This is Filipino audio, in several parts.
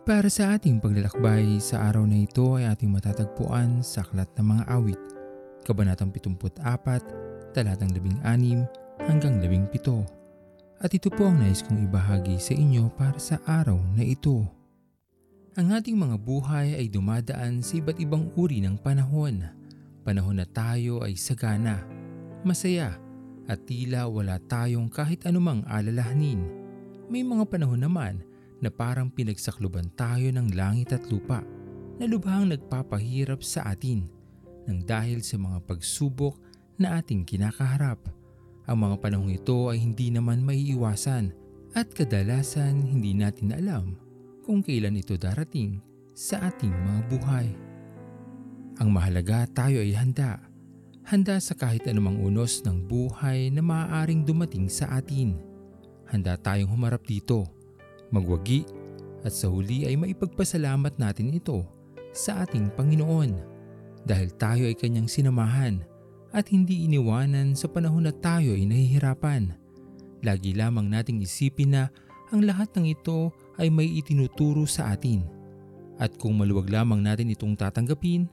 Para sa ating paglalakbay sa araw na ito ay ating matatagpuan sa Aklat ng Mga Awit, Kabanatang 74, Talatang 16 hanggang 17. At ito po ang nais kong ibahagi sa inyo para sa araw na ito. Ang ating mga buhay ay dumadaan sa iba't ibang uri ng panahon. Panahon na tayo ay sagana, masaya, at tila wala tayong kahit anumang alalahanin. May mga panahon naman na parang pinagsakluban tayo ng langit at lupa na lubhang nagpapahirap sa atin nang dahil sa mga pagsubok na ating kinakaharap. Ang mga panahong ito ay hindi naman maiiwasan at kadalasan hindi natin alam kung kailan ito darating sa ating mga buhay. Ang mahalaga tayo ay handa. Handa sa kahit anumang unos ng buhay na maaaring dumating sa atin. Handa tayong humarap dito, magwagi at sa huli ay maipagpasalamat natin ito sa ating Panginoon dahil tayo ay kanyang sinamahan at hindi iniwanan sa panahon na tayo ay nahihirapan. Lagi lamang nating isipin na ang lahat ng ito ay may itinuturo sa atin. At kung maluwag lamang natin itong tatanggapin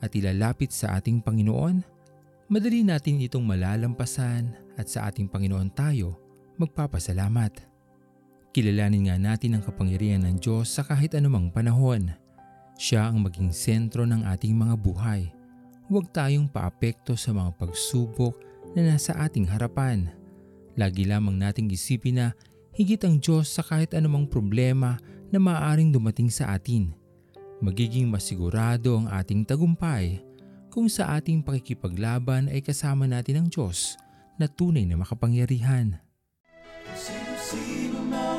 at ilalapit sa ating Panginoon, madali natin itong malalampasan at sa ating Panginoon tayo magpapasalamat. Kilalanin nga natin ang kapangyarihan ng Diyos sa kahit anumang panahon. Siya ang maging sentro ng ating mga buhay huwag tayong paapekto sa mga pagsubok na nasa ating harapan. Lagi lamang nating isipin na higit ang Diyos sa kahit anumang problema na maaaring dumating sa atin. Magiging masigurado ang ating tagumpay kung sa ating pakikipaglaban ay kasama natin ang Diyos na tunay na makapangyarihan. Na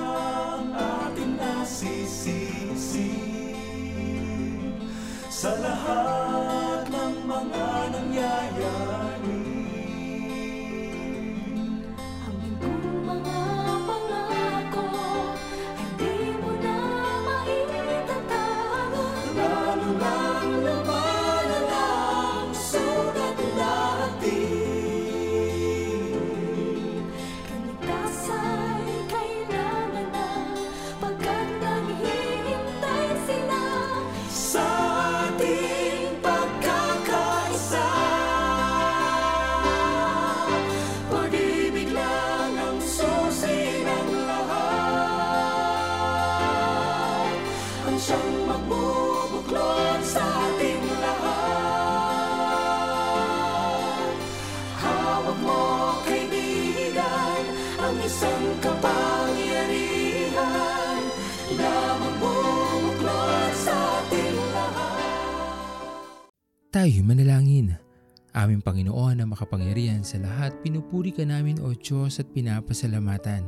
ang ating nasisisi sa lahat ng mga nangyayari. Tayo manalangin. Aming Panginoon na makapangyarihan sa lahat, pinupuri ka namin o Diyos at pinapasalamatan.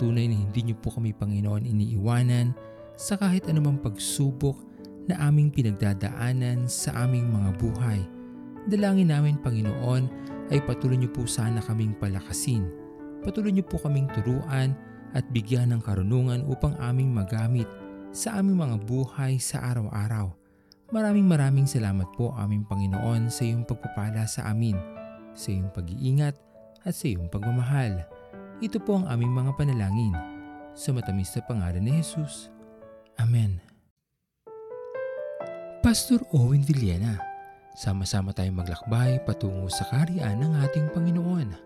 Tunay na hindi niyo po kami Panginoon iniiwanan sa kahit anumang pagsubok na aming pinagdadaanan sa aming mga buhay. Dalangin namin Panginoon ay patuloy niyo po sana kaming palakasin. Patuloy niyo po kaming turuan at bigyan ng karunungan upang aming magamit sa aming mga buhay sa araw-araw. Maraming maraming salamat po aming Panginoon sa iyong pagpapala sa amin, sa iyong pag-iingat at sa iyong pagmamahal. Ito po ang aming mga panalangin. Sa matamis na pangalan ni Jesus. Amen. Pastor Owen Villena, sama-sama tayong maglakbay patungo sa kariyan ng ating Panginoon.